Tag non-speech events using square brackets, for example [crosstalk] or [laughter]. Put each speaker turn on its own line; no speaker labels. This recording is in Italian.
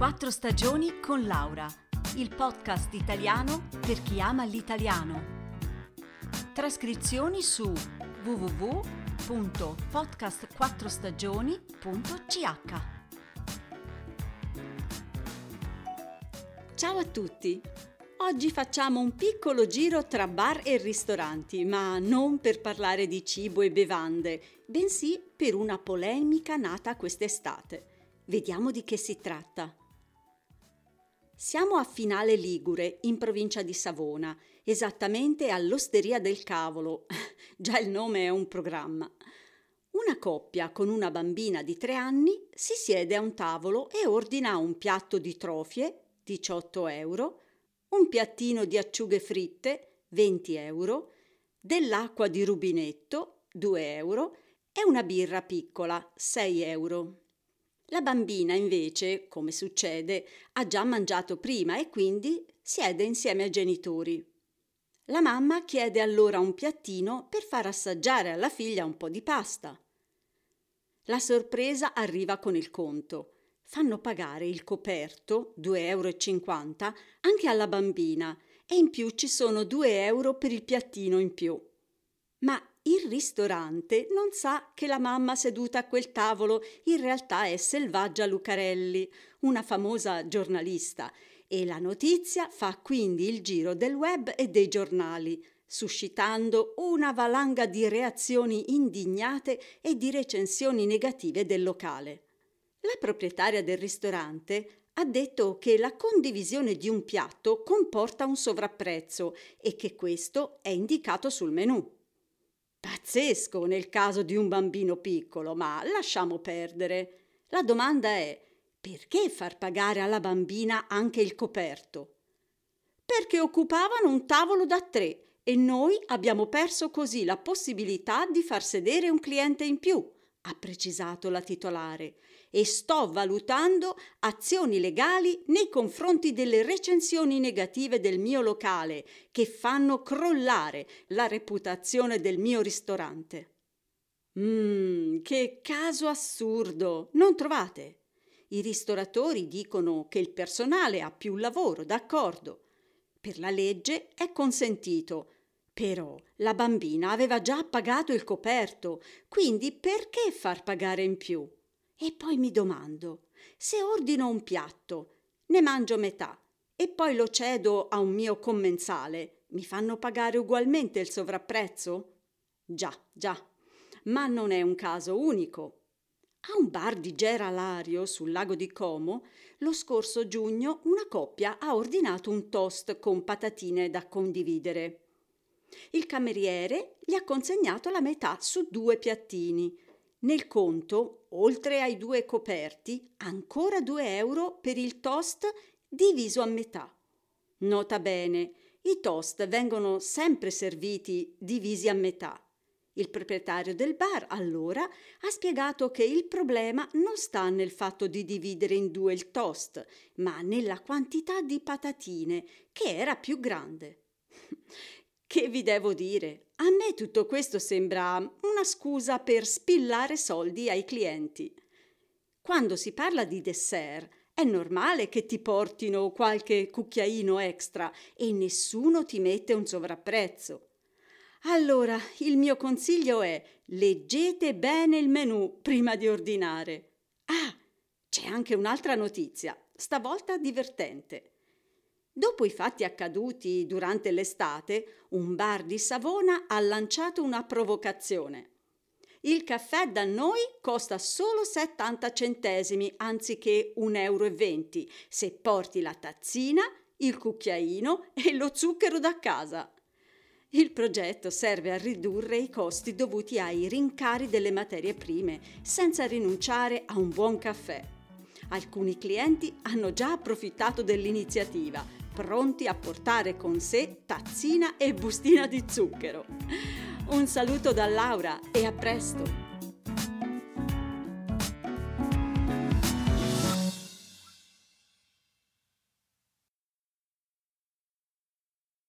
Quattro stagioni con Laura, il podcast italiano per chi ama l'italiano. Trascrizioni su www.podcastquattrostagioni.ch
Ciao a tutti! Oggi facciamo un piccolo giro tra bar e ristoranti, ma non per parlare di cibo e bevande, bensì per una polemica nata quest'estate. Vediamo di che si tratta. Siamo a Finale Ligure, in provincia di Savona, esattamente all'Osteria del Cavolo. [laughs] Già il nome è un programma. Una coppia con una bambina di tre anni si siede a un tavolo e ordina un piatto di trofie, 18 euro, un piattino di acciughe fritte, 20 euro, dell'acqua di rubinetto, 2 euro, e una birra piccola, 6 euro. La bambina invece, come succede, ha già mangiato prima e quindi siede insieme ai genitori. La mamma chiede allora un piattino per far assaggiare alla figlia un po' di pasta. La sorpresa arriva con il conto. Fanno pagare il coperto, 2,50 euro, anche alla bambina e in più ci sono 2 euro per il piattino in più. Ma il ristorante non sa che la mamma seduta a quel tavolo in realtà è Selvaggia Lucarelli, una famosa giornalista, e la notizia fa quindi il giro del web e dei giornali, suscitando una valanga di reazioni indignate e di recensioni negative del locale. La proprietaria del ristorante ha detto che la condivisione di un piatto comporta un sovrapprezzo e che questo è indicato sul menù. Pazzesco nel caso di un bambino piccolo, ma lasciamo perdere. La domanda è perché far pagare alla bambina anche il coperto? Perché occupavano un tavolo da tre e noi abbiamo perso così la possibilità di far sedere un cliente in più, ha precisato la titolare, e sto valutando azioni legali nei confronti delle recensioni negative del mio locale che fanno crollare la reputazione del mio ristorante. Mmm, che caso assurdo, non trovate? I ristoratori dicono che il personale ha più lavoro, d'accordo. Per la legge è consentito, però la bambina aveva già pagato il coperto, quindi perché far pagare in più? E poi mi domando, se ordino un piatto, ne mangio metà e poi lo cedo a un mio commensale, mi fanno pagare ugualmente il sovrapprezzo? Già, già, ma non è un caso unico. A un bar di Gera Lario sul lago di Como, lo scorso giugno una coppia ha ordinato un toast con patatine da condividere. Il cameriere gli ha consegnato la metà su due piattini, nel conto, oltre ai due coperti, ancora 2 euro per il toast diviso a metà. Nota bene, i toast vengono sempre serviti divisi a metà. Il proprietario del bar allora ha spiegato che il problema non sta nel fatto di dividere in due il toast, ma nella quantità di patatine, che era più grande. Che vi devo dire? A me tutto questo sembra una scusa per spillare soldi ai clienti. Quando si parla di dessert, è normale che ti portino qualche cucchiaino extra e nessuno ti mette un sovrapprezzo. Allora, il mio consiglio è leggete bene il menù prima di ordinare. Ah, c'è anche un'altra notizia, stavolta divertente. Dopo i fatti accaduti durante l'estate, un bar di Savona ha lanciato una provocazione. Il caffè da noi costa solo 70 centesimi anziché 1,20 euro se porti la tazzina, il cucchiaino e lo zucchero da casa. Il progetto serve a ridurre i costi dovuti ai rincari delle materie prime, senza rinunciare a un buon caffè. Alcuni clienti hanno già approfittato dell'iniziativa pronti a portare con sé tazzina e bustina di zucchero. Un saluto da Laura e a presto!